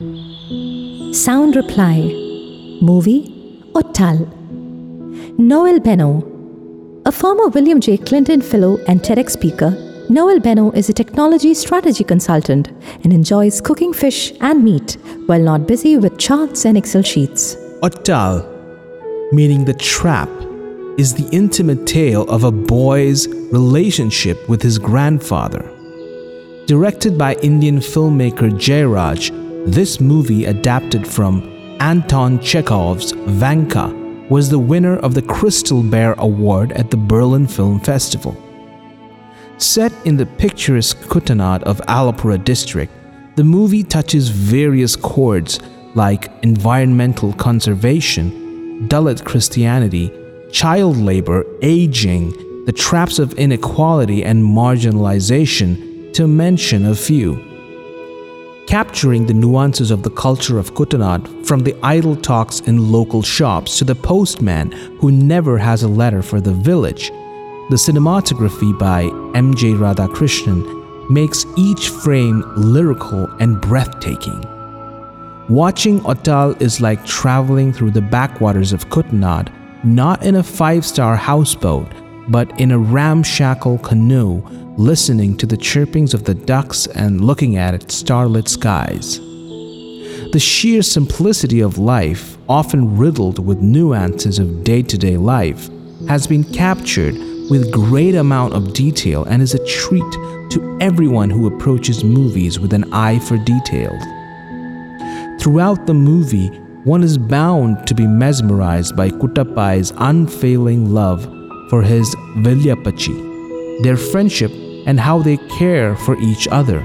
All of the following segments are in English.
Sound reply Movie or Ottal. Noel Benno. A former William J. Clinton Fellow and TEDx speaker, Noel Benno is a technology strategy consultant and enjoys cooking fish and meat while not busy with charts and Excel sheets. Ottal, meaning the trap, is the intimate tale of a boy's relationship with his grandfather. Directed by Indian filmmaker Jayaraj, this movie, adapted from Anton Chekhov's Vanka, was the winner of the Crystal Bear Award at the Berlin Film Festival. Set in the picturesque Kuttanad of Alappuzha district, the movie touches various chords like environmental conservation, Dalit Christianity, child labor, aging, the traps of inequality and marginalization, to mention a few capturing the nuances of the culture of Kuttanad from the idle talks in local shops to the postman who never has a letter for the village. The cinematography by M.J. Radhakrishnan makes each frame lyrical and breathtaking. Watching Ottal is like traveling through the backwaters of Kuttanad, not in a five star houseboat, but in a ramshackle canoe listening to the chirpings of the ducks and looking at its starlit skies. The sheer simplicity of life, often riddled with nuances of day to day life, has been captured with great amount of detail and is a treat to everyone who approaches movies with an eye for detail. Throughout the movie, one is bound to be mesmerized by Kuttappai's unfailing love for his Vilyapachi, their friendship and how they care for each other.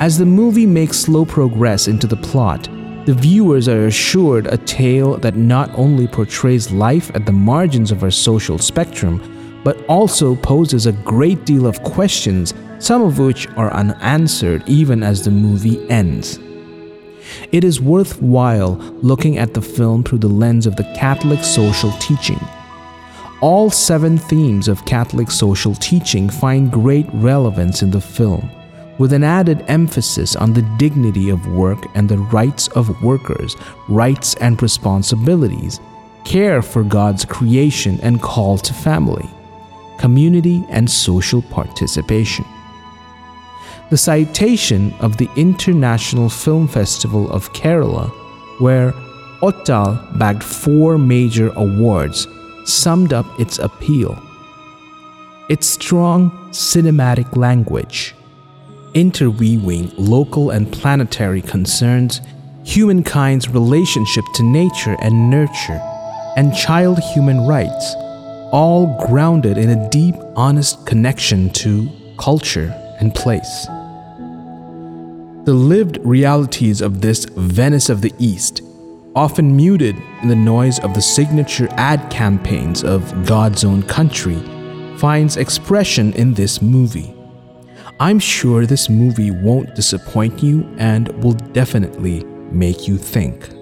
As the movie makes slow progress into the plot, the viewers are assured a tale that not only portrays life at the margins of our social spectrum, but also poses a great deal of questions, some of which are unanswered even as the movie ends. It is worthwhile looking at the film through the lens of the Catholic social teaching all seven themes of Catholic social teaching find great relevance in the film, with an added emphasis on the dignity of work and the rights of workers, rights and responsibilities, care for God's creation and call to family, community and social participation. The citation of the International Film Festival of Kerala, where Ottal bagged four major awards summed up its appeal. Its strong cinematic language, interweaving local and planetary concerns, humankind's relationship to nature and nurture, and child human rights, all grounded in a deep, honest connection to culture and place. The lived realities of this Venice of the East often muted in the noise of the signature ad campaigns of God's own country, finds expression in this movie. I'm sure this movie won't disappoint you and will definitely make you think.